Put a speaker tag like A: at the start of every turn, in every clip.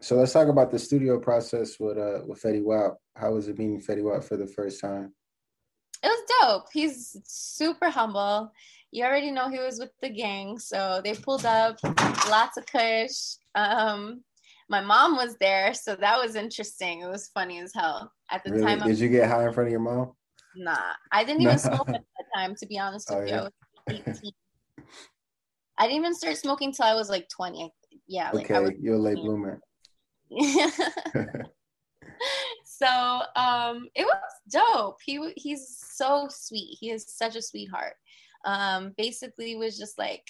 A: So let's talk about the studio process with uh with Fetty Wap. How was it meeting Fetty Wap for the first time?
B: It was dope. He's super humble. You already know he was with the gang, so they pulled up lots of kush. Um, my mom was there, so that was interesting. It was funny as hell. At the
A: really?
B: time,
A: did you get high in front of your mom?
B: Nah, I didn't even smoke at that time. To be honest with oh, you, yeah? I was 18. I didn't even start smoking till I was like 20. Yeah,
A: like okay, you're a late bloomer.
B: so um, it was dope. He he's so sweet. He is such a sweetheart. Um, basically, was just like,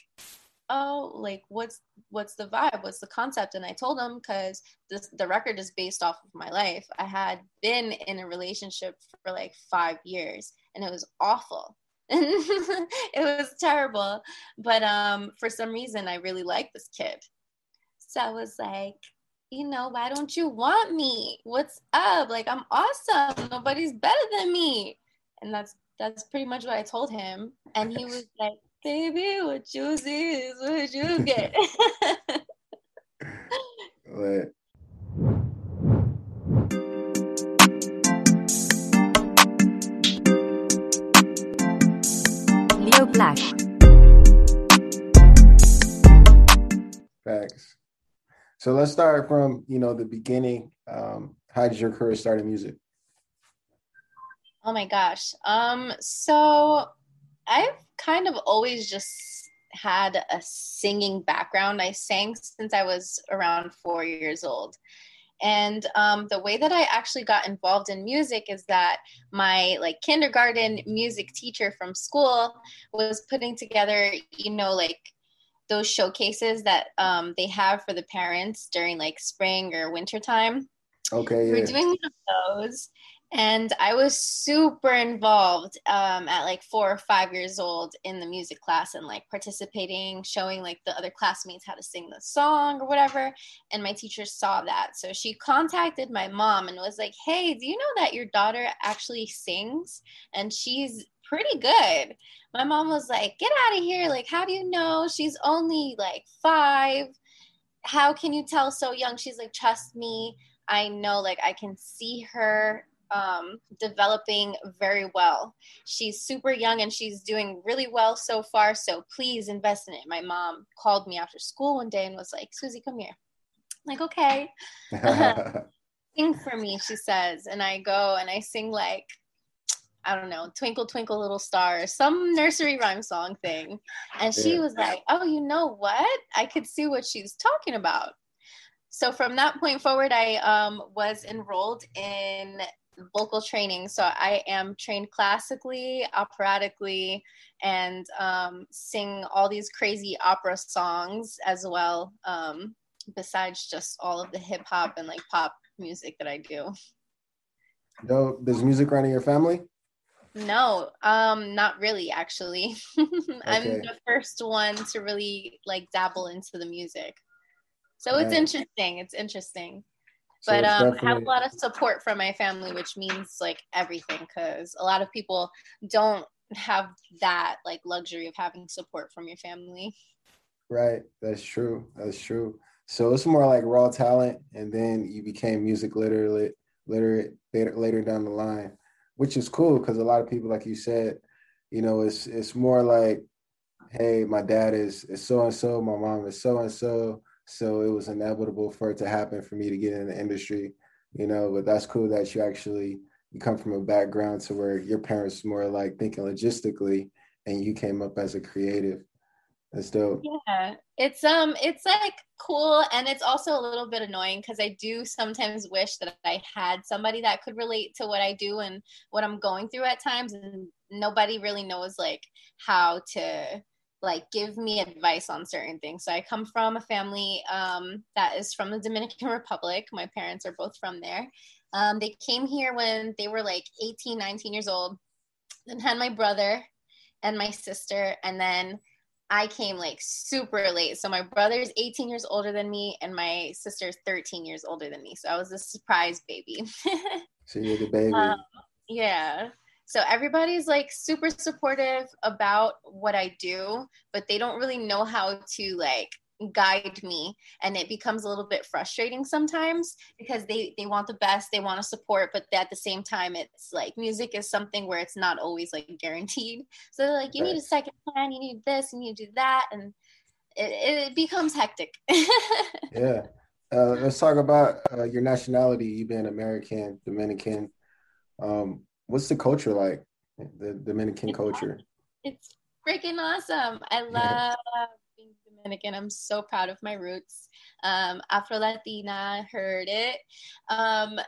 B: oh, like what's what's the vibe? What's the concept? And I told him because this the record is based off of my life. I had been in a relationship for like five years, and it was awful. it was terrible. But um, for some reason, I really liked this kid. So I was like, you know, why don't you want me? What's up? Like I'm awesome. Nobody's better than me. And that's that's pretty much what I told him. And he was like, baby, what you see is what you get. what?
A: So let's start from you know the beginning. Um, how did your career start in music?
B: Oh my gosh. Um, so I've kind of always just had a singing background. I sang since I was around four years old. And um, the way that I actually got involved in music is that my like kindergarten music teacher from school was putting together, you know, like those showcases that um, they have for the parents during like spring or winter time.
A: Okay.
B: Yeah. We're doing one of those. And I was super involved um, at like four or five years old in the music class and like participating, showing like the other classmates how to sing the song or whatever. And my teacher saw that. So she contacted my mom and was like, Hey, do you know that your daughter actually sings? And she's pretty good. My mom was like, Get out of here. Like, how do you know? She's only like five. How can you tell so young? She's like, Trust me. I know, like, I can see her um, developing very well. She's super young and she's doing really well so far. So please invest in it. My mom called me after school one day and was like, Suzi, come here. I'm like, okay. sing for me, she says. And I go and I sing like, I don't know, Twinkle Twinkle Little Star, some nursery rhyme song thing. And she yeah. was like, Oh, you know what? I could see what she's talking about. So from that point forward, I um, was enrolled in vocal training. So I am trained classically, operatically, and um, sing all these crazy opera songs as well, um, besides just all of the hip hop and like pop music that I do.
A: No, does music run in your family?
B: No, um, not really actually. I'm okay. the first one to really like dabble into the music. So it's interesting. It's interesting but um, I have a lot of support from my family, which means like everything because a lot of people don't have that like luxury of having support from your family.
A: Right, that's true. That's true. So it's more like raw talent, and then you became music literate, literate later, later down the line, which is cool because a lot of people, like you said, you know, it's it's more like, hey, my dad is is so and so, my mom is so and so so it was inevitable for it to happen for me to get in the industry, you know. But that's cool that you actually you come from a background to where your parents more like thinking logistically, and you came up as a creative. That's dope.
B: Yeah, it's um, it's like cool, and it's also a little bit annoying because I do sometimes wish that I had somebody that could relate to what I do and what I'm going through at times, and nobody really knows like how to like give me advice on certain things. So I come from a family um, that is from the Dominican Republic. My parents are both from there. Um, they came here when they were like 18, 19 years old. Then had my brother and my sister, and then I came like super late. So my brother's 18 years older than me, and my sister's 13 years older than me. So I was a surprise baby.
A: so you're the baby. Um,
B: yeah. So everybody's like super supportive about what I do, but they don't really know how to like guide me and it becomes a little bit frustrating sometimes because they they want the best they want to support but at the same time it's like music is something where it's not always like guaranteed. So they're like you right. need a second plan you need this and you need to do that and it, it becomes hectic.
A: Yeah. Uh, let's talk about uh, your nationality you being american dominican. Um, what's the culture like the dominican culture?
B: it's freaking awesome. I love Dominican. I'm so proud of my roots. Um, Afro Latina, heard it. Um,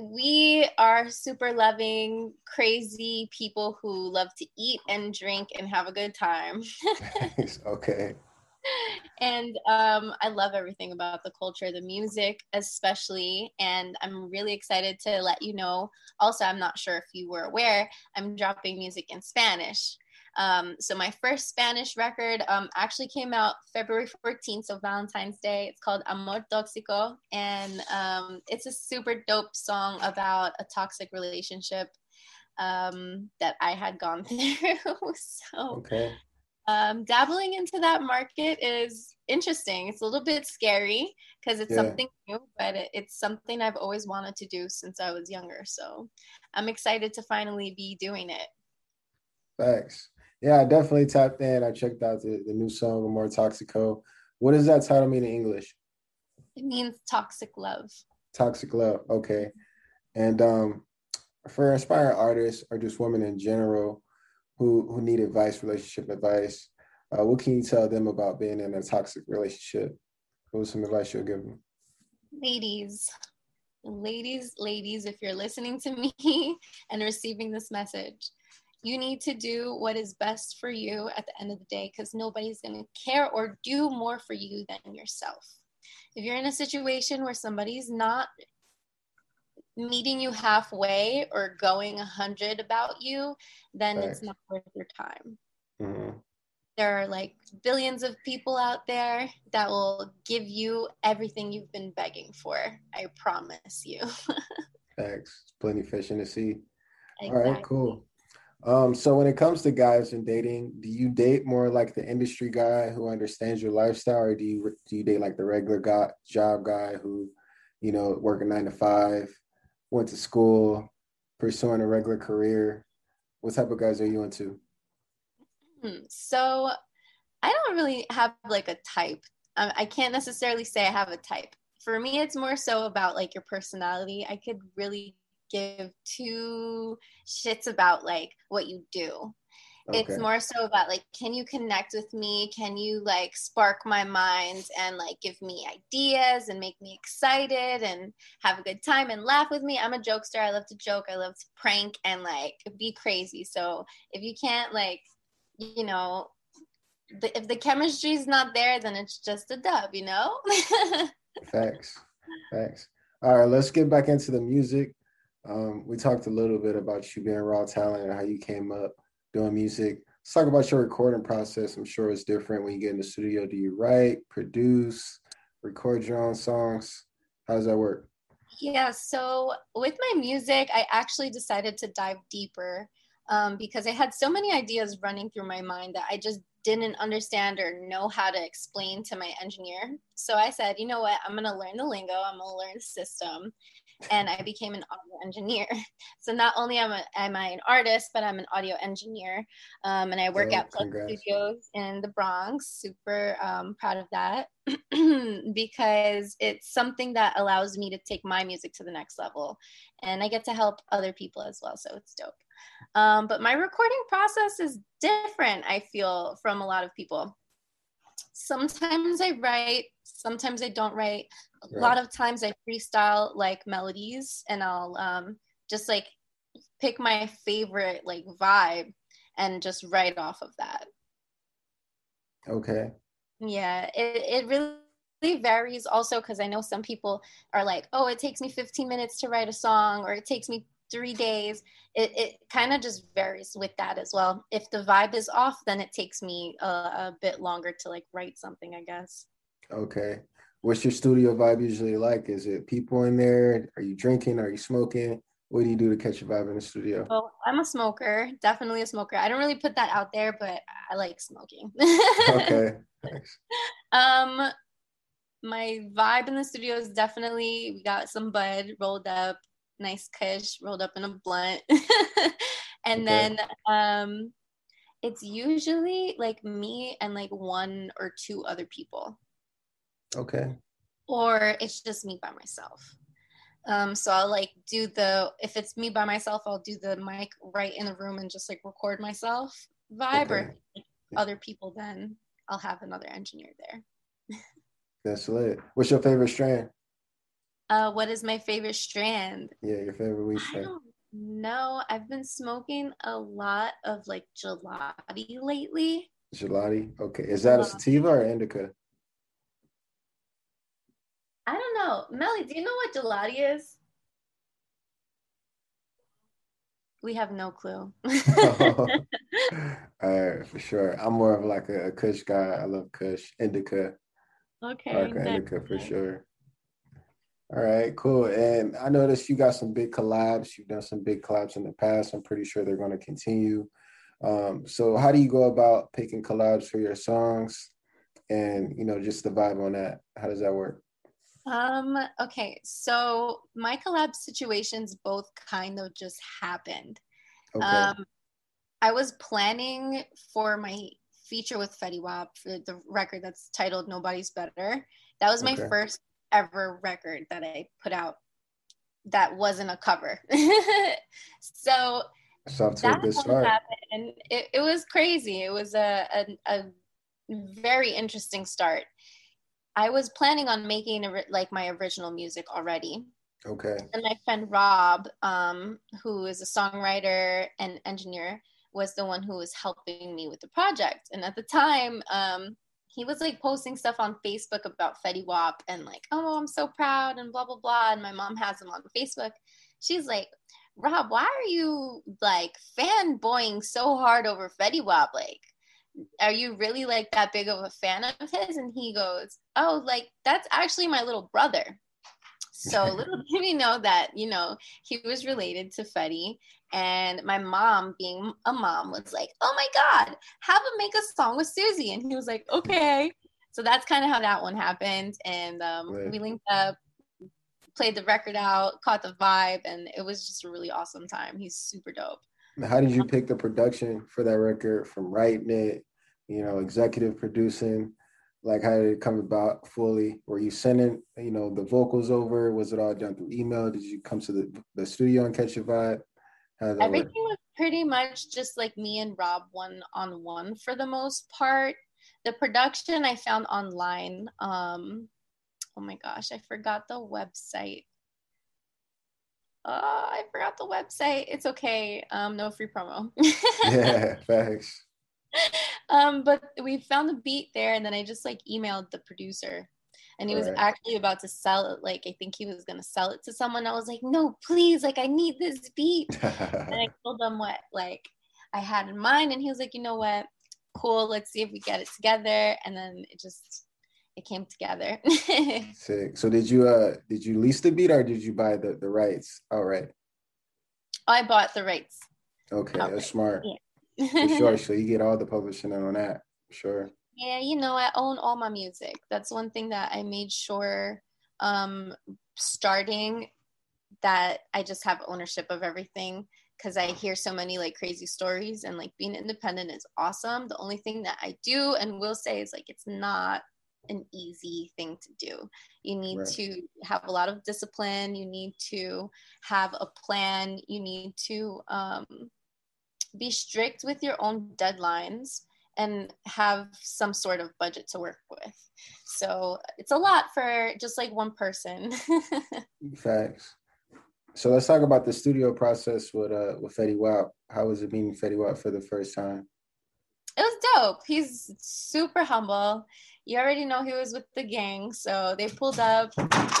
B: we are super loving, crazy people who love to eat and drink and have a good time.
A: okay.
B: And um, I love everything about the culture, the music especially. And I'm really excited to let you know. Also, I'm not sure if you were aware, I'm dropping music in Spanish. Um, so my first Spanish record um, actually came out February 14th, so Valentine's Day. It's called Amor Tóxico, and um, it's a super dope song about a toxic relationship um, that I had gone through. so okay. Um, dabbling into that market is interesting. It's a little bit scary because it's yeah. something new, but it, it's something I've always wanted to do since I was younger. So I'm excited to finally be doing it.
A: Thanks. Yeah, I definitely tapped in. I checked out the, the new song Amor Toxico. What does that title mean in English?
B: It means toxic love.
A: Toxic love. Okay. And um, for inspiring artists or just women in general who who need advice, relationship advice, uh, what can you tell them about being in a toxic relationship? What was some advice you'll give them?
B: Ladies, ladies, ladies, if you're listening to me and receiving this message, you need to do what is best for you at the end of the day because nobody's going to care or do more for you than yourself. If you're in a situation where somebody's not meeting you halfway or going 100 about you, then right. it's not worth your time. Mm-hmm. There are like billions of people out there that will give you everything you've been begging for. I promise you.
A: Thanks. Plenty fish in the sea. Exactly. All right, cool. Um, so when it comes to guys and dating, do you date more like the industry guy who understands your lifestyle, or do you do you date like the regular guy, job guy who, you know, working nine to five, went to school, pursuing a regular career? What type of guys are you into?
B: Hmm, so, I don't really have like a type. Um, I can't necessarily say I have a type. For me, it's more so about like your personality. I could really give two shits about like what you do. Okay. It's more so about like, can you connect with me? Can you like spark my mind and like give me ideas and make me excited and have a good time and laugh with me? I'm a jokester. I love to joke. I love to prank and like be crazy. So if you can't like, you know, the, if the chemistry is not there, then it's just a dub, you know?
A: Thanks. Thanks. All right, let's get back into the music. Um, we talked a little bit about you being raw talent and how you came up doing music. Let's talk about your recording process. I'm sure it's different when you get in the studio. Do you write, produce, record your own songs? How does that work?
B: Yeah, so with my music, I actually decided to dive deeper um, because I had so many ideas running through my mind that I just didn't understand or know how to explain to my engineer. So I said, you know what, I'm gonna learn the lingo, I'm gonna learn the system, and I became an audio engineer. So not only am I, am I an artist, but I'm an audio engineer, um, and I work oh, at Plug Studios in the Bronx. Super um, proud of that because it's something that allows me to take my music to the next level, and I get to help other people as well. So it's dope. Um, but my recording process is different. I feel from a lot of people sometimes I write, sometimes I don't write. A right. lot of times I freestyle like melodies and I'll um, just like pick my favorite like vibe and just write off of that.
A: Okay.
B: Yeah, it, it really varies also because I know some people are like, oh, it takes me 15 minutes to write a song or it takes me three days. It, it kind of just varies with that as well. If the vibe is off, then it takes me a, a bit longer to like write something, I guess.
A: Okay. What's your studio vibe usually like? Is it people in there? Are you drinking? Are you smoking? What do you do to catch a vibe in the studio?
B: Well, I'm a smoker, definitely a smoker. I don't really put that out there, but I like smoking.
A: okay, thanks.
B: Um, my vibe in the studio is definitely we got some bud rolled up, nice kush rolled up in a blunt, and okay. then um, it's usually like me and like one or two other people.
A: Okay.
B: Or it's just me by myself. Um, so I'll like do the if it's me by myself, I'll do the mic right in the room and just like record myself vibe, okay. or like, other people then I'll have another engineer there.
A: That's lit. What's your favorite strand?
B: Uh, what is my favorite strand?
A: Yeah, your favorite weed strand.
B: No, I've been smoking a lot of like gelati lately.
A: Gelati? Okay. Is that a sativa or indica?
B: I don't know. Melly, do you know what gelati is? We have no clue.
A: oh. All right, for sure. I'm more of like a, a Kush guy. I love Kush, indica.
B: Okay.
A: Indica for sure. All right, cool. And I noticed you got some big collabs. You've done some big collabs in the past. I'm pretty sure they're going to continue. Um, so how do you go about picking collabs for your songs and you know just the vibe on that? How does that work?
B: Um, okay, so my collab situations both kind of just happened. Okay. Um, I was planning for my feature with Fetty Wap for the record that's titled Nobody's Better. That was my okay. first ever record that I put out that wasn't a cover. so
A: good.
B: Happened. It, it was crazy. It was a, a, a very interesting start. I was planning on making a, like my original music already.
A: Okay.
B: And my friend Rob, um, who is a songwriter and engineer, was the one who was helping me with the project. And at the time, um, he was like posting stuff on Facebook about Fetty Wap and like, oh, I'm so proud and blah blah blah. And my mom has him on Facebook. She's like, Rob, why are you like fanboying so hard over Fetty Wap? Like, are you really like that big of a fan of his? And he goes, Oh, like that's actually my little brother. So little did we know that, you know, he was related to Fetty. And my mom, being a mom, was like, oh my God, have him make a song with Suzi. And he was like, okay. So that's kind of how that one happened. And um, right. we linked up, played the record out, caught the vibe, and it was just a really awesome time. He's super dope.
A: How did you pick the production for that record from writing it, you know, executive producing? Like how did it come about fully? Were you sending, you know, the vocals over? Was it all done through email? Did you come to the, the studio and catch a vibe?
B: Everything work? was pretty much just like me and Rob one on one for the most part. The production I found online. Um, oh my gosh, I forgot the website. Uh, I forgot the website. It's okay. Um, no free promo.
A: yeah, thanks.
B: Um, but we found the beat there, and then I just like emailed the producer and he was right. actually about to sell it like i think he was going to sell it to someone. I was like no please like i need this beat. And i told him what like i had in mind and he was like you know what? Cool let's see if we get it together. And then it just it came together.
A: Sick. so did you uh did you lease the beat or did you buy the the rights all right
B: i bought the rights
A: okay outright. that's smart. Yeah. For sure. So you get all the publishing on that sure
B: yeah, you know, I own all my music. That's one thing that I made sure um, starting that I just have ownership of everything because I hear so many like crazy stories and like being independent is awesome. The only thing that I do and will say is like it's not an easy thing to do. You need right. to have a lot of discipline. You need to have a plan. You need to um, be strict with your own deadlines and have some sort of budget to work with. So it's a lot for just like one person.
A: Facts. So let's talk about the studio process with uh with Fetty Wap. How was it meeting Fetty Wap for the first time?
B: It was dope. He's super humble. You already know he was with the gang, so they pulled up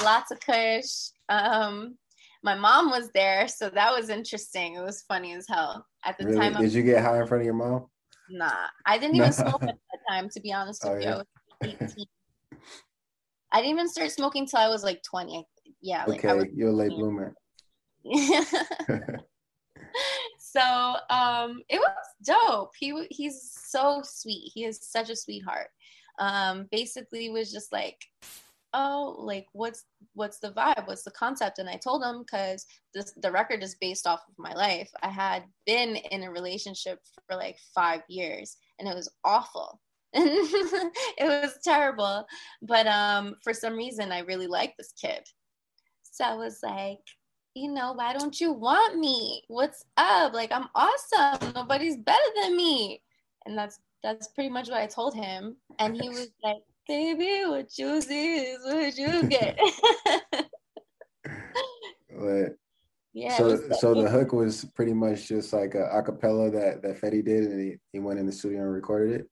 B: lots of kush. Um, my mom was there, so that was interesting. It was funny as hell at the really? time.
A: Did you get high in front of your mom?
B: Nah, I didn't even smoke at that time. To be honest with oh, you, yeah. I didn't even start smoking till I was like twenty. Yeah,
A: like okay,
B: was,
A: you're a late bloomer.
B: so um, it was dope. He he's so sweet. He is such a sweetheart. um, basically was just like, oh, like what's what's the vibe? What's the concept? And I told him because the record is based off of my life. I had been in a relationship for like five years, and it was awful. it was terrible, but um, for some reason, I really liked this kid. So I was like, you know, why don't you want me? What's up? Like I'm awesome. Nobody's better than me. And that's that's pretty much what I told him. And he was like, baby, what you see is what you get.
A: but, yeah. So so the hook was pretty much just like a acapella that that Fetty did, and he, he went in the studio and recorded it.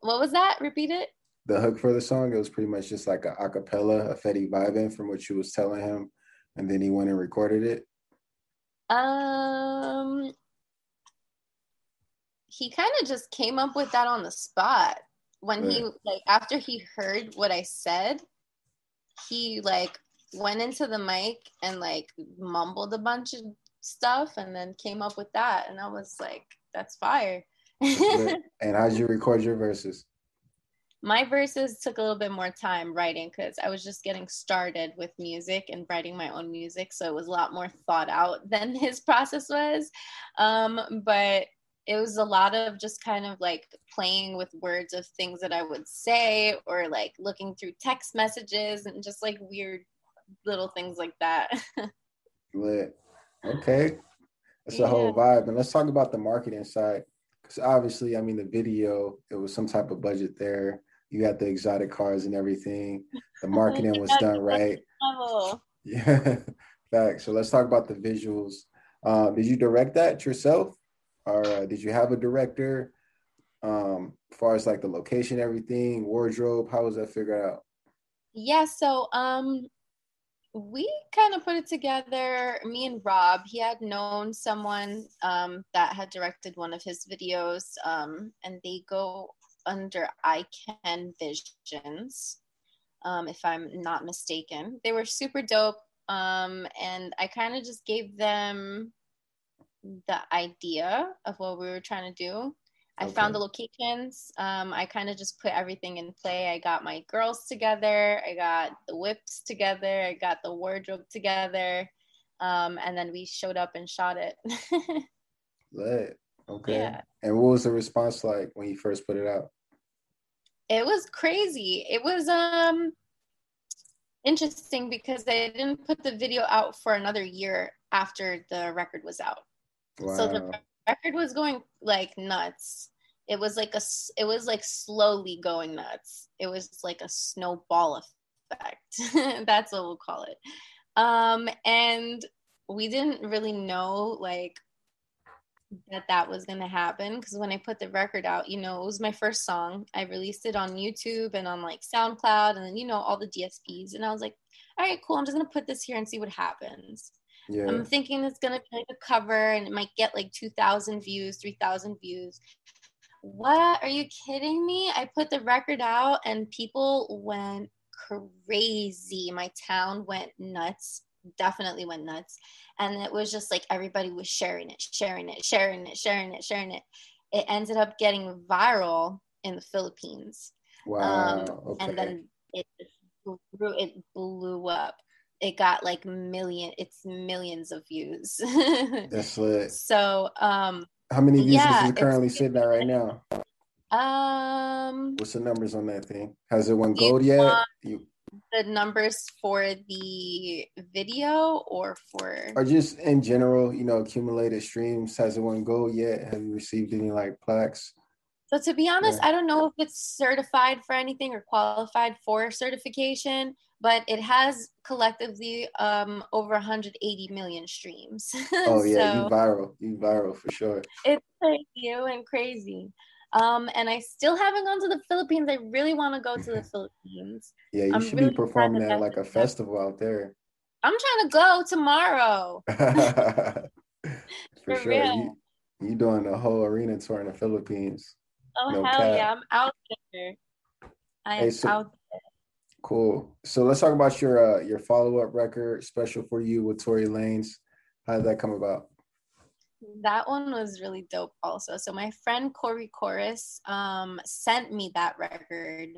B: What was that? Repeat it.
A: The hook for the song, it was pretty much just like a acapella, a Fetty vibing from what you was telling him, and then he went and recorded it.
B: Um, he kind of just came up with that on the spot when he like after he heard what I said, he like went into the mic and like mumbled a bunch of stuff and then came up with that and I was like, that's fire.
A: and how'd you record your verses?
B: My verses took a little bit more time writing because I was just getting started with music and writing my own music. So it was a lot more thought out than his process was. Um, but it was a lot of just kind of like playing with words of things that I would say or like looking through text messages and just like weird little things like that.
A: Lit. Okay. That's yeah. a whole vibe. And let's talk about the marketing side. Because obviously, I mean, the video, it was some type of budget there. You had the exotic cars and everything. The marketing was done right. Level. Yeah. Fact. So let's talk about the visuals. Uh, did you direct that yourself? Or uh, did you have a director? Um, as far as like the location, everything, wardrobe, how was that figured out?
B: Yeah, so um, we kind of put it together. Me and Rob, he had known someone um, that had directed one of his videos, um, and they go under I Can Visions, um, if I'm not mistaken. They were super dope, um, and I kind of just gave them the idea of what we were trying to do. I okay. found the locations. Um, I kind of just put everything in play. I got my girls together. I got the whips together. I got the wardrobe together. Um, and then we showed up and shot it.
A: Lit. Okay. Yeah. And what was the response like when you first put it out?
B: It was crazy. It was um interesting because I didn't put the video out for another year after the record was out. Wow. So the record was going like nuts. It was like a it was like slowly going nuts. It was like a snowball effect. That's what we'll call it. Um and we didn't really know like that that was going to happen because when I put the record out, you know, it was my first song. I released it on YouTube and on like SoundCloud and then you know all the DSPs and I was like, all right, cool. I'm just going to put this here and see what happens. Yeah. I'm thinking it's gonna be like a cover and it might get like 2,000 views, 3,000 views. What? Are you kidding me? I put the record out and people went crazy. My town went nuts. Definitely went nuts. And it was just like everybody was sharing it, sharing it, sharing it, sharing it, sharing it. It ended up getting viral in the Philippines. Wow. Um, okay. And then it grew, it blew up it got like million it's millions of views.
A: That's lit.
B: So um
A: how many views yeah, is it currently sitting at right now?
B: Um
A: what's the numbers on that thing? Has it won gold yet? you,
B: the numbers for the video or for
A: or just in general you know accumulated streams has it won gold yet? Have you received any like plaques?
B: So to be honest yeah. i don't know if it's certified for anything or qualified for certification but it has collectively um, over 180 million streams.
A: oh yeah, so you viral, you viral for sure.
B: It's like you and crazy. Um, and I still haven't gone to the Philippines. I really want to go to the Philippines.
A: Yeah, you I'm should really be performing at like a festival out there.
B: I'm trying to go tomorrow.
A: for, for, sure. You, you doing a whole arena tour in the Philippines.
B: Oh no hell cap. yeah, I'm out there. I am hey, so, out
A: Cool. So let's talk about your uh, your follow up record, special for you with Tory Lanez. How did that come about?
B: That one was really dope also. So my friend Corey Chorus um, sent me that record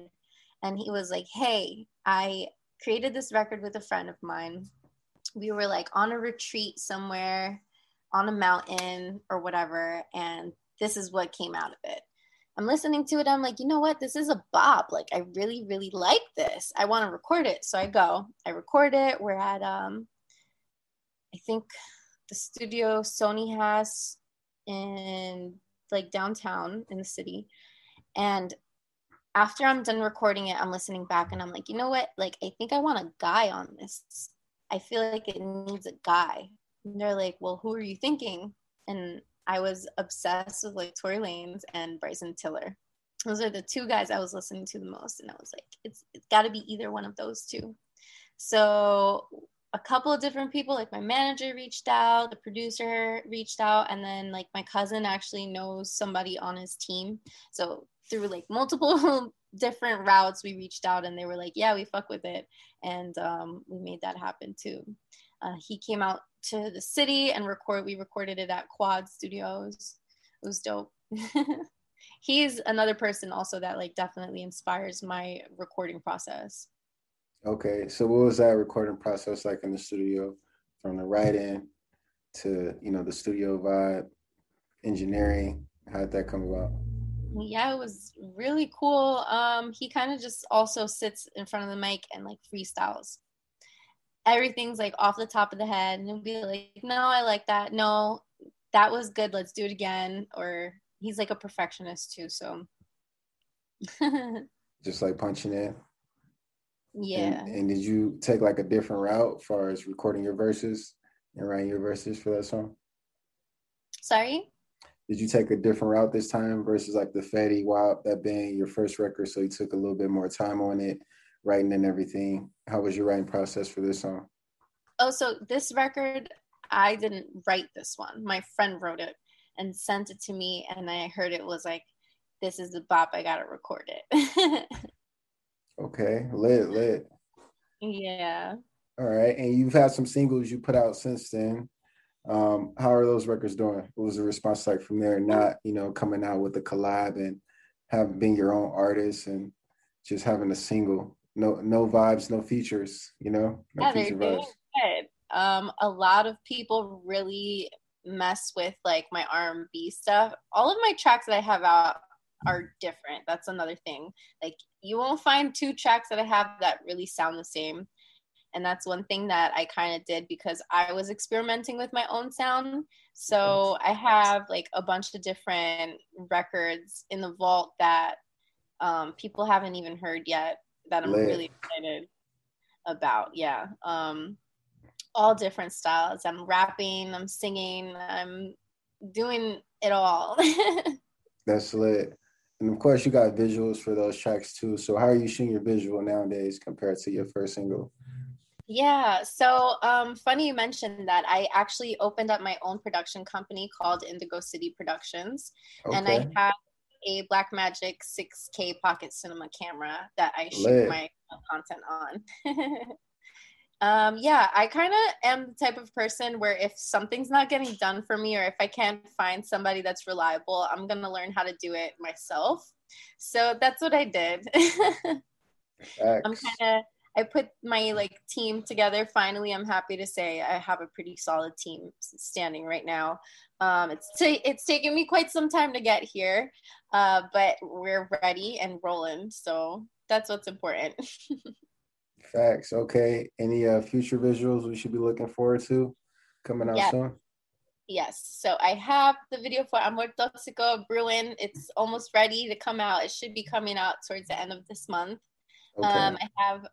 B: and he was like, Hey, I created this record with a friend of mine. We were like on a retreat somewhere on a mountain or whatever, and this is what came out of it. I'm listening to it. I'm like, you know what? This is a bop. Like, I really, really like this. I want to record it. So I go, I record it. We're at, um, I think the studio Sony has in like downtown in the city. And after I'm done recording it, I'm listening back and I'm like, you know what? Like, I think I want a guy on this. I feel like it needs a guy. And they're like, well, who are you thinking? And I was obsessed with like Tory Lanez and Bryson Tiller. Those are the two guys I was listening to the most. And I was like, it's, it's got to be either one of those two. So a couple of different people, like my manager reached out, the producer reached out, and then like my cousin actually knows somebody on his team. So through like multiple different routes we reached out and they were like yeah we fuck with it and um, we made that happen too uh, he came out to the city and record we recorded it at quad studios. It was dope. He's another person also that like definitely inspires my recording process.
A: Okay so what was that recording process like in the studio? From the writing to you know the studio vibe engineering how did that come about?
B: Yeah, it was really cool. Um, he kind of just also sits in front of the mic and like freestyles. Everything's like off the top of the head, and be like, "No, I like that. No, that was good. Let's do it again." Or he's like a perfectionist too, so
A: just like punching in.
B: Yeah.
A: And, and, did you take like a different route as far as recording your verses and writing your verses for that song?
B: Sorry
A: did you take a different route this time versus like the Fetty Wap that being your first record? So you took a little bit more time on it, writing and everything. How was your writing process for this song?
B: Oh, so this record, I didn't write this one. My friend wrote it and sent it to me, and I heard it was like, "This is the bop. I gotta record it."
A: okay, lit, lit.
B: Yeah.
A: All right, and you've had some singles you put out since then. Um, how are those records doing? What was the response like from there? Not, you know, coming out with a collab and having being your own artist and just having a single. No, no vibes, no features. You know, no
B: yeah, they're doing good. Um, a lot of people really mess with like my R&B stuff. All of my tracks that I have out are different. That's another thing. Like you won't find two tracks that I have that really sound the same and that's one thing that i kind of did because i was experimenting with my own sound so i have like a bunch of different records in the vault that um, people haven't even heard yet that i'm Lit. really excited about yeah um, all different styles i'm rapping i'm singing i'm doing it all
A: that's lit and of course you got visuals for those tracks too so how are you shooting your visual nowadays compared to your first single
B: yeah. So um, funny you mentioned that. I actually opened up my own production company called Indigo City Productions, okay. and I have a Blackmagic 6K pocket cinema camera that I shoot Lit. my content on. um, yeah, I kind of am the type of person where if something's not getting done for me, or if I can't find somebody that's reliable, I'm gonna learn how to do it myself. So that's what I did. I'm kind of I put my like team together. Finally, I'm happy to say I have a pretty solid team standing right now. Um, it's t- it's taken me quite some time to get here, uh, but we're ready and rolling. So that's what's important.
A: Facts. Okay. Any uh, future visuals we should be looking forward to coming out soon?
B: Yes. So I have the video for Amor Toxico Brewing. It's almost ready to come out. It should be coming out towards the end of this month. Okay. Um, I have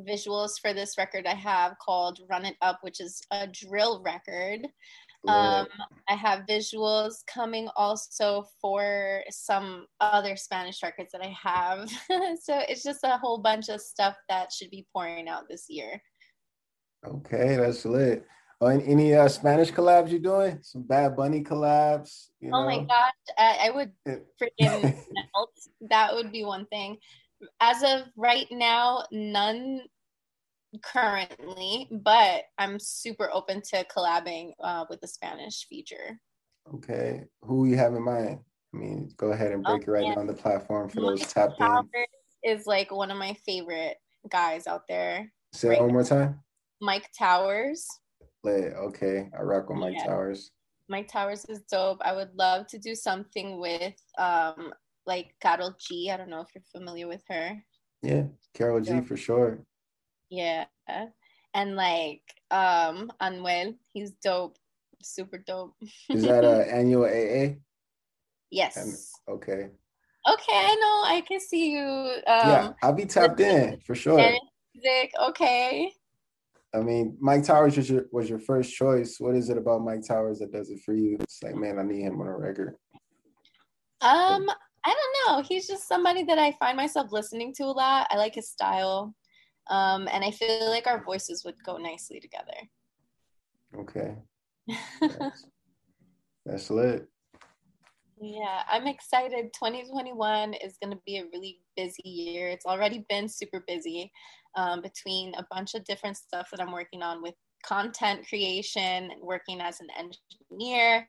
B: visuals for this record I have called Run It Up, which is a drill record. Um, I have visuals coming also for some other Spanish records that I have. so it's just a whole bunch of stuff that should be pouring out this year.
A: Okay, that's lit. Oh, any uh, Spanish collabs you doing? Some Bad Bunny collabs?
B: You know? Oh my gosh, I, I would freaking melt. That would be one thing as of right now, none currently, but I'm super open to collabing uh, with the Spanish feature.
A: Okay. Who you have in mind? I mean, go ahead and break oh, it right now on the platform for those tapped in.
B: Is like one of my favorite guys out there.
A: Say right one more time.
B: Myke Towers.
A: Okay, I rock with Myke yeah. Towers.
B: Myke Towers is dope. I would love to do something with um like Karol G. I don't know if you're familiar with her.
A: Yeah, Karol G for sure.
B: Yeah. And like um Anuel, he's dope. Super dope.
A: is that a Anuel AA?
B: Yes.
A: Okay.
B: Okay, I know. I can see you. Um,
A: yeah, I'll be tapped in for sure.
B: Music, okay.
A: I mean, Myke Towers was your was your first choice. What is it about Myke Towers that does it for you? It's like, man, I need him on a record.
B: Um, I don't know. He's just somebody that I find myself listening to a lot. I like his style. Um, and I feel like our voices would go nicely together.
A: Okay. That's, that's lit.
B: Yeah, I'm excited. 2021 is going to be a really busy year. It's already been super busy um, between a bunch of different stuff that I'm working on with content creation, working as an engineer,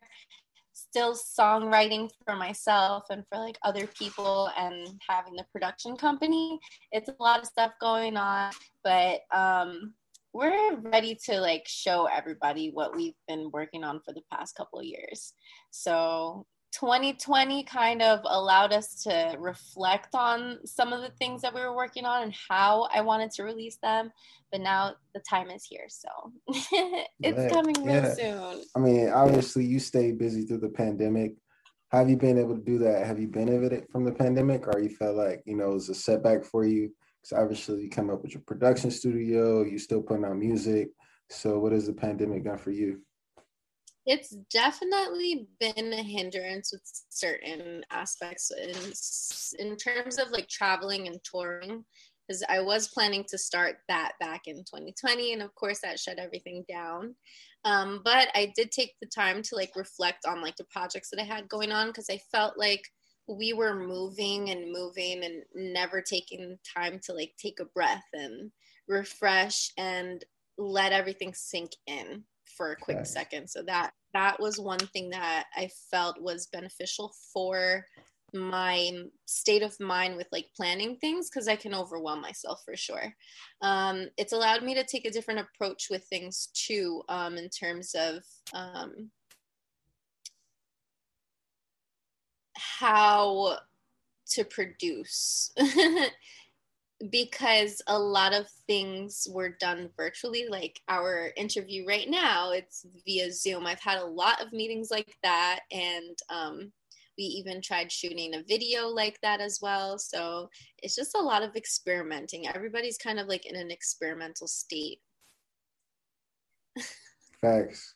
B: still songwriting for myself and for like other people, and having the production company. It's a lot of stuff going on, but um, we're ready to like show everybody what we've been working on for the past couple of years. So 2020 kind of allowed us to reflect on some of the things that we were working on and how I wanted to release them. But now the time is here, so it's coming real yeah. soon.
A: I mean, obviously, you stayed busy through the pandemic. How have you been able to do that? Have you benefited from the pandemic, or you felt like you know it was a setback for you? Because obviously, you come up with your production studio, you still putting out music. So, what has the pandemic done for you?
B: It's definitely been a hindrance with certain aspects in in terms of like traveling and touring because I was planning to start that back in 2020 and of course that shut everything down. Um, but I did take the time to like reflect on like the projects that I had going on because I felt like we were moving and moving and never taking time to like take a breath and refresh and let everything sink in for a quick second. So that that was one thing that I felt was beneficial for my state of mind with like planning things because I can overwhelm myself for sure. Um, it's allowed me to take a different approach with things too, um, in terms of um, how to produce. because a lot of things were done virtually like our interview right now it's via zoom. I've had a lot of meetings like that and um, we even tried shooting a video like that as well. So it's just a lot of experimenting. Everybody's kind of like in an experimental state.
A: Facts.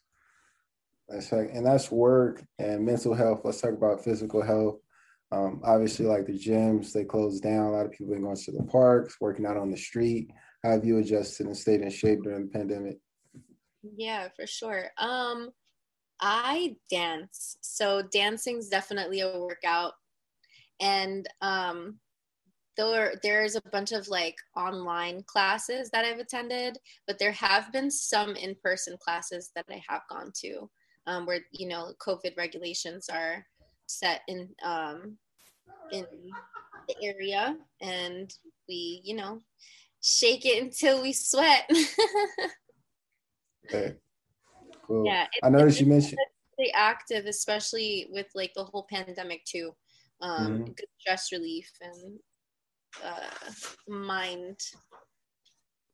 A: That's right and that's work and mental health. Let's talk about physical health um, obviously, like the gyms, they closed down. A lot of people been going to the parks, working out on the street. How have you adjusted and stayed in shape during the pandemic?
B: Yeah, for sure. Um, I dance, so dancing's definitely a workout, and um, there there's a bunch of like online classes that I've attended, but there have been some in-person classes that I have gone to, um, where you know COVID regulations are set in um, in the area, and we, you know, shake it until we sweat.
A: okay. Cool. Yeah, I noticed you mentioned
B: really active, especially with like the whole pandemic too. Um, mm-hmm. Good stress relief and uh, mind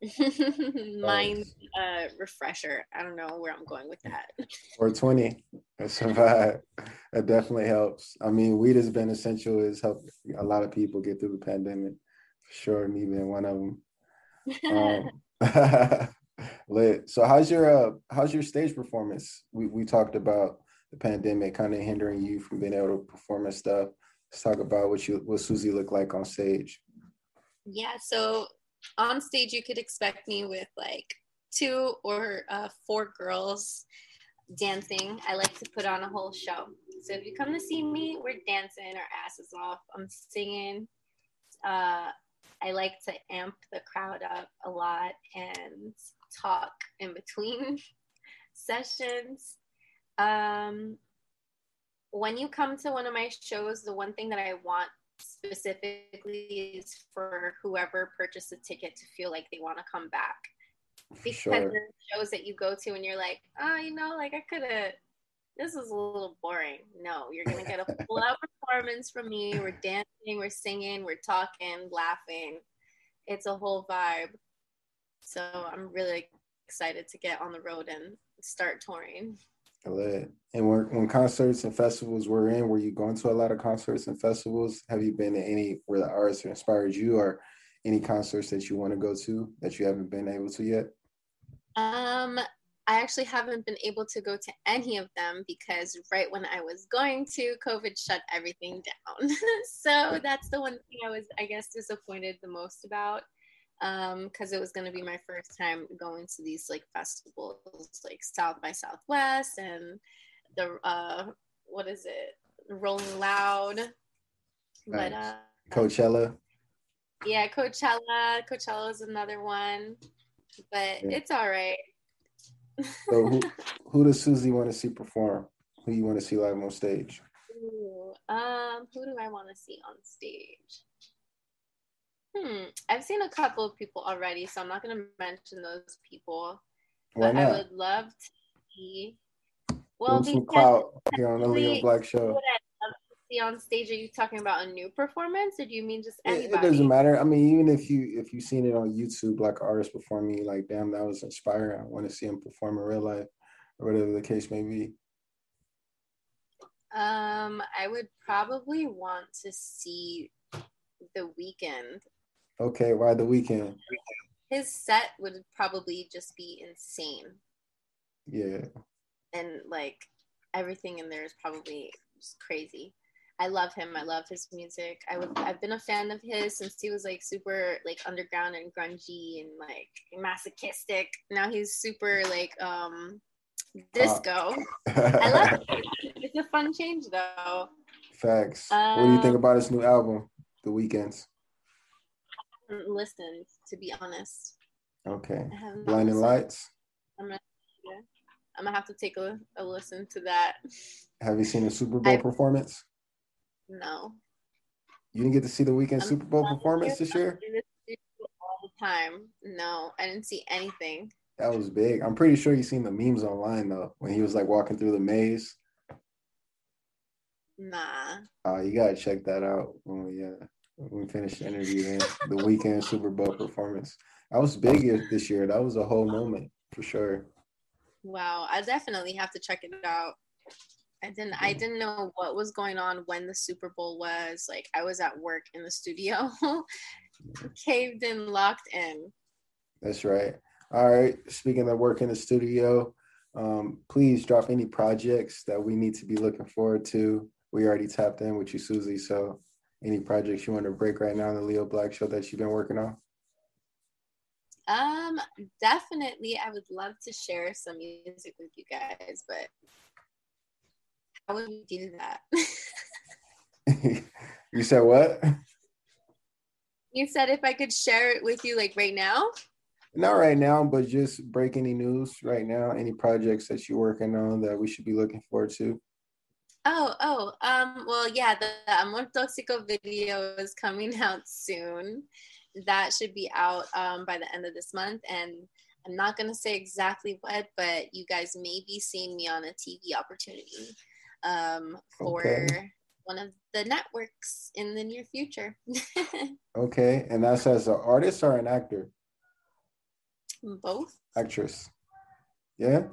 B: mind uh, refresher. I don't know where I'm going with that.
A: Or 20. survive. That definitely helps. I mean, weed has been essential. It's helped a lot of people get through the pandemic, for sure. Me being one of them. Um, lit. So, how's your uh, how's your stage performance? We we talked about the pandemic kind of hindering you from being able to perform and stuff. Let's talk about what you what Suzi looked like on stage.
B: Yeah. So on stage, you could expect me with like two or uh, four girls dancing. I like to put on a whole show. So if you come to see me, we're dancing our asses off. I'm singing. Uh, I like to amp the crowd up a lot and talk in between sessions. Um, when you come to one of my shows, the one thing that I want specifically is for whoever purchased a ticket to feel like they want to come back. Because sure. shows that you go to and you're like, oh, you know, like I could have this is a little boring. No, you're gonna get a full out performance from me. We're dancing, we're singing, we're talking, laughing. It's a whole vibe. So I'm really excited to get on the road and start touring.
A: And when, when concerts and festivals were in, were you going to a lot of concerts and festivals? Have you been to any where the artists inspired you, or any concerts that you want to go to that you haven't been able to yet?
B: Um, I actually haven't been able to go to any of them because right when I was going to, COVID shut everything down. so that's the one thing I was, I guess, disappointed the most about Um, because um, it was going to be my first time going to these like festivals like South by Southwest and the, uh, what is it, Rolling Loud.
A: But, uh, Coachella.
B: Yeah, Coachella. Coachella is another one, but yeah. it's all right
A: so who, who does Suzi want to see perform? Who you want to see live on stage?
B: Ooh, um, who do I want to see on stage? Hmm, I've seen a couple of people already, so I'm not going to mention those people. Why not? I would love to see. Well, some clout here on the Leo Black Show see on stage? Are you talking about a new performance, or do you mean just anybody?
A: It, it doesn't matter. I mean, even if you if you've seen it on YouTube, like artists performing, like damn, that was inspiring. I want to see him perform in real life, or whatever the case may be.
B: Um, I would probably want to see the Weeknd.
A: Okay, why the Weeknd?
B: His set would probably just be insane.
A: Yeah.
B: And like everything in there is probably just crazy. I love him. I love his music. I would I've been a fan of his since he was like super like underground and grungy and like masochistic. Now he's super like um disco. I love it. It's a fun change though.
A: Facts. Um, what do you think um, about his new album, The Weeknd's?
B: Listen, to be honest.
A: Okay. Blinding Lights.
B: I'm gonna, yeah, I'm gonna have to take a, a listen to that.
A: Have you seen a Super Bowl I, performance?
B: No.
A: You didn't get to see the Weeknd Super Bowl performance this year?
B: All the time. No, I didn't see anything.
A: That was big. I'm pretty sure you seen the memes online though when he was like walking through the maze.
B: Nah.
A: Oh, you gotta check that out when we uh when we finish the interview. Then the Weeknd Super Bowl performance. That was big this year. That was a whole moment for sure.
B: Wow, I definitely have to check it out. I didn't I didn't know what was going on when the Super Bowl was. Like I was at work in the studio, caved in, locked in.
A: That's right. All right. Speaking of work in the studio, um, please drop any projects that we need to be looking forward to. We already tapped in with you, Suzi. So any projects you want to break right now in the Leo Black show that you've been working on?
B: Um, definitely I would love to share some music with you guys, but would we do that?
A: you said what?
B: You said if I could share it with you like right now?
A: Not right now, but just break any news right now, any projects that you're working on that we should be looking forward to.
B: Oh, oh, um, well, yeah, the, the Amor Toxico video is coming out soon. That should be out um, by the end of this month. And I'm not going to say exactly what, but you guys may be seeing me on a TV opportunity um, for okay. one of the networks in the near future.
A: okay, and that's as an artist or an actor?
B: Both.
A: Actress. Yeah.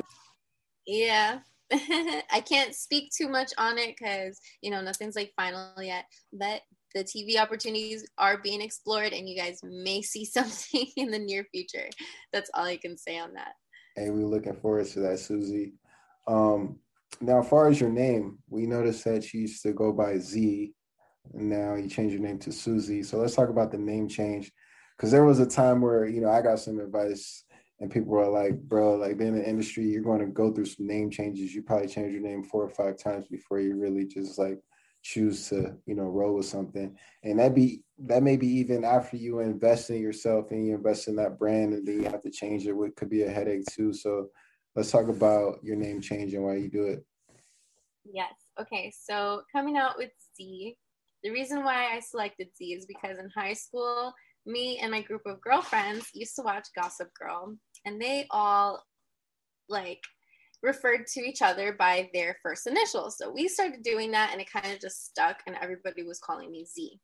B: Yeah. I can't speak too much on it because you know nothing's like final yet, but the TV opportunities are being explored, and you guys may see something in the near future. That's all I can say on that.
A: Hey, we're looking forward to that, Suzi. Um, now, as far as your name, we noticed that you used to go by Z, now you changed your name to Suzi. So let's talk about the name change, because there was a time where you know I got some advice, and people were like, "Bro, like being in the industry, you're going to go through some name changes. You probably change your name four or five times before you really just like choose to you know roll with something and that be that may be even after you invest in yourself and you invest in that brand and then you have to change it which could be a headache too so let's talk about your name change and why you do it.
B: Yes. Okay. So coming out with Z, the reason why I selected Z is because in high school, me and my group of girlfriends used to watch Gossip Girl, and they all like referred to each other by their first initials. So we started doing that, and it kind of just stuck, and everybody was calling me Z.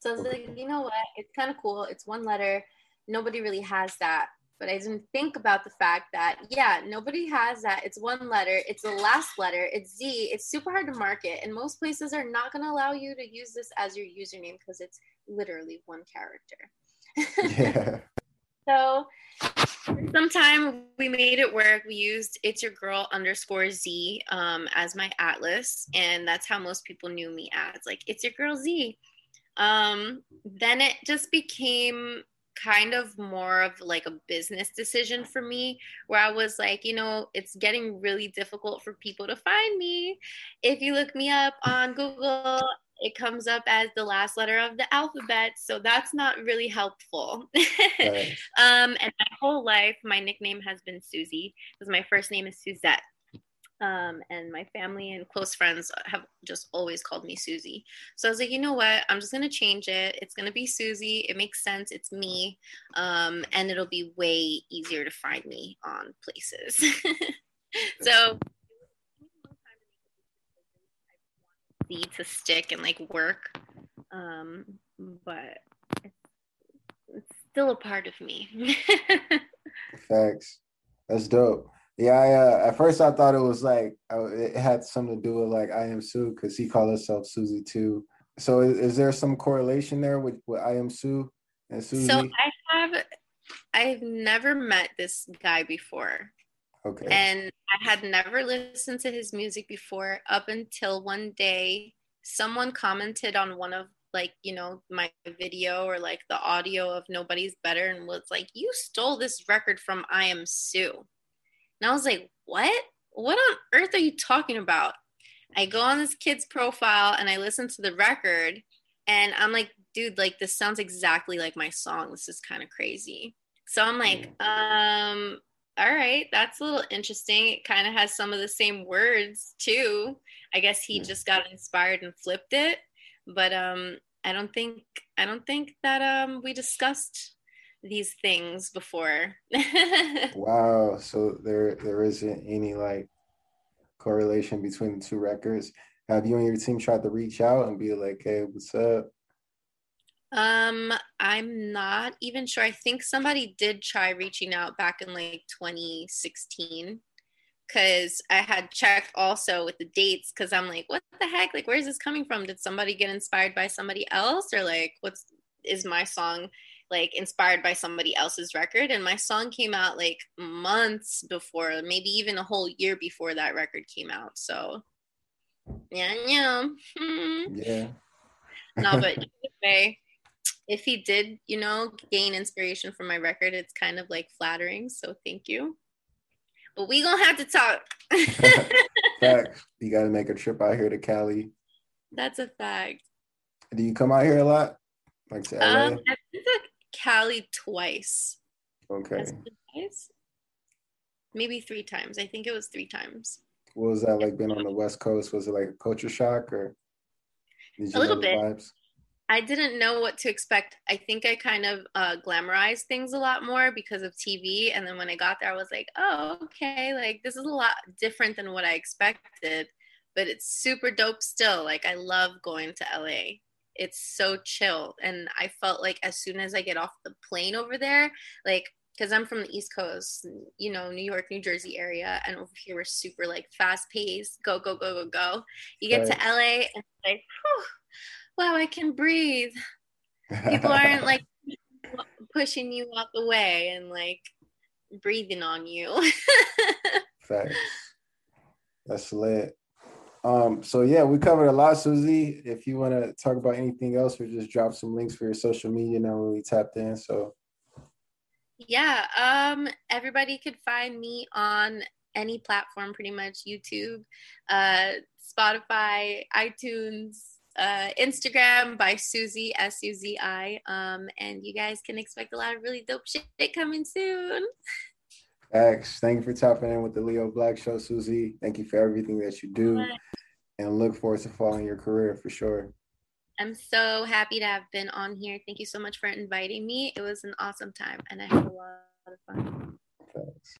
B: So I was like, you know what? It's kind of cool. It's one letter. Nobody really has that. But I didn't think about the fact that, yeah, nobody has that. It's one letter. It's the last letter. It's Z. It's super hard to market. And most places are not going to allow you to use this as your username because it's literally one character. yeah. So sometime we made it work. We used it's your girl underscore Z um, as my atlas. And that's how most people knew me as like, it's your girl Z. Um, then it just became kind of more of like a business decision for me where I was like, you know, it's getting really difficult for people to find me. If you look me up on Google, it comes up as the last letter of the alphabet. So that's not really helpful. Right. um, and my whole life, my nickname has been Suzi because my first name is Suzette. Um, and my family and close friends have just always called me Suzi. So I was like, you know what? I'm just gonna change it. It's gonna be Suzi. It makes sense. It's me, um, and it'll be way easier to find me on places. so be to stick and like work, um, but it's, it's still a part of me.
A: Thanks. That's dope. Yeah, I, uh, at first I thought it was like it had something to do with like Iamsu because he called himself Susie too. So is, is, there some correlation there with, with Iamsu and Suzi?
B: So I have I've never met this guy before. Okay. And I had never listened to his music before up until one day someone commented on one of like you know my video or like the audio of nobody's better and was like you stole this record from Iamsu and I was like, what? What on earth are you talking about? I go on this kid's profile and I listen to the record and I'm like, dude, like this sounds exactly like my song. This is kind of crazy. So I'm like, um, all right, that's a little interesting. It kind of has some of the same words too. I guess he just got inspired and flipped it. But um I don't think I don't think that um we discussed these things before.
A: wow. So there there isn't any like correlation between the two records. Have you and your team tried to reach out and be like, hey, what's up?
B: Um, I'm not even sure. I think somebody did try reaching out back in like 2016 because I had checked also with the dates because I'm like, what the heck? Like, where's this coming from? Did somebody get inspired by somebody else? Or like, what's is my song like inspired by somebody else's record and my song came out like months before maybe even a whole year before that record came out so. Yeah yeah. Yeah. No but anyway if he did you know gain inspiration from my record it's kind of like flattering so thank you. But we gonna have to talk.
A: Fact. You gotta make a trip out here to cali.
B: That's a fact.
A: Do you come out here a lot? Like to LA? Um,
B: I've been to Cali twice.
A: Okay.
B: Twice? Maybe three times. I think it was three times.
A: What was that like being on the West Coast? Was it like a culture shock or
B: a little bit? Vibes? I didn't know what to expect. I think I kind of uh, glamorized things a lot more because of TV. And then when I got there, I was like, oh, okay, like this is a lot different than what I expected, but it's super dope still. Like I love going to LA it's so chill and i felt like as soon as i get off the plane over there like because i'm from the east coast you know new york new jersey area and over here we're super like fast paced go go go go go you get right. to la and like wow i can breathe people aren't like pushing you out the way and like breathing on you
A: Facts. That's lit. Um, so yeah, we covered a lot, Suzi. If you want to talk about anything else, or just drop some links for your social media, now we tapped in. So
B: yeah, um, everybody could find me on any platform, pretty much YouTube, uh, Spotify, iTunes, uh, Instagram by Suzi S U Z I. Um, and you guys can expect a lot of really dope shit coming soon.
A: Thanks. Thank you for tapping in with the Leo Black Show, Suzi. Thank you for everything that you do. and look forward to following your career for sure.
B: I'm so happy to have been on here. Thank you so much for inviting me. It was an awesome time and I had a lot of fun. Thanks.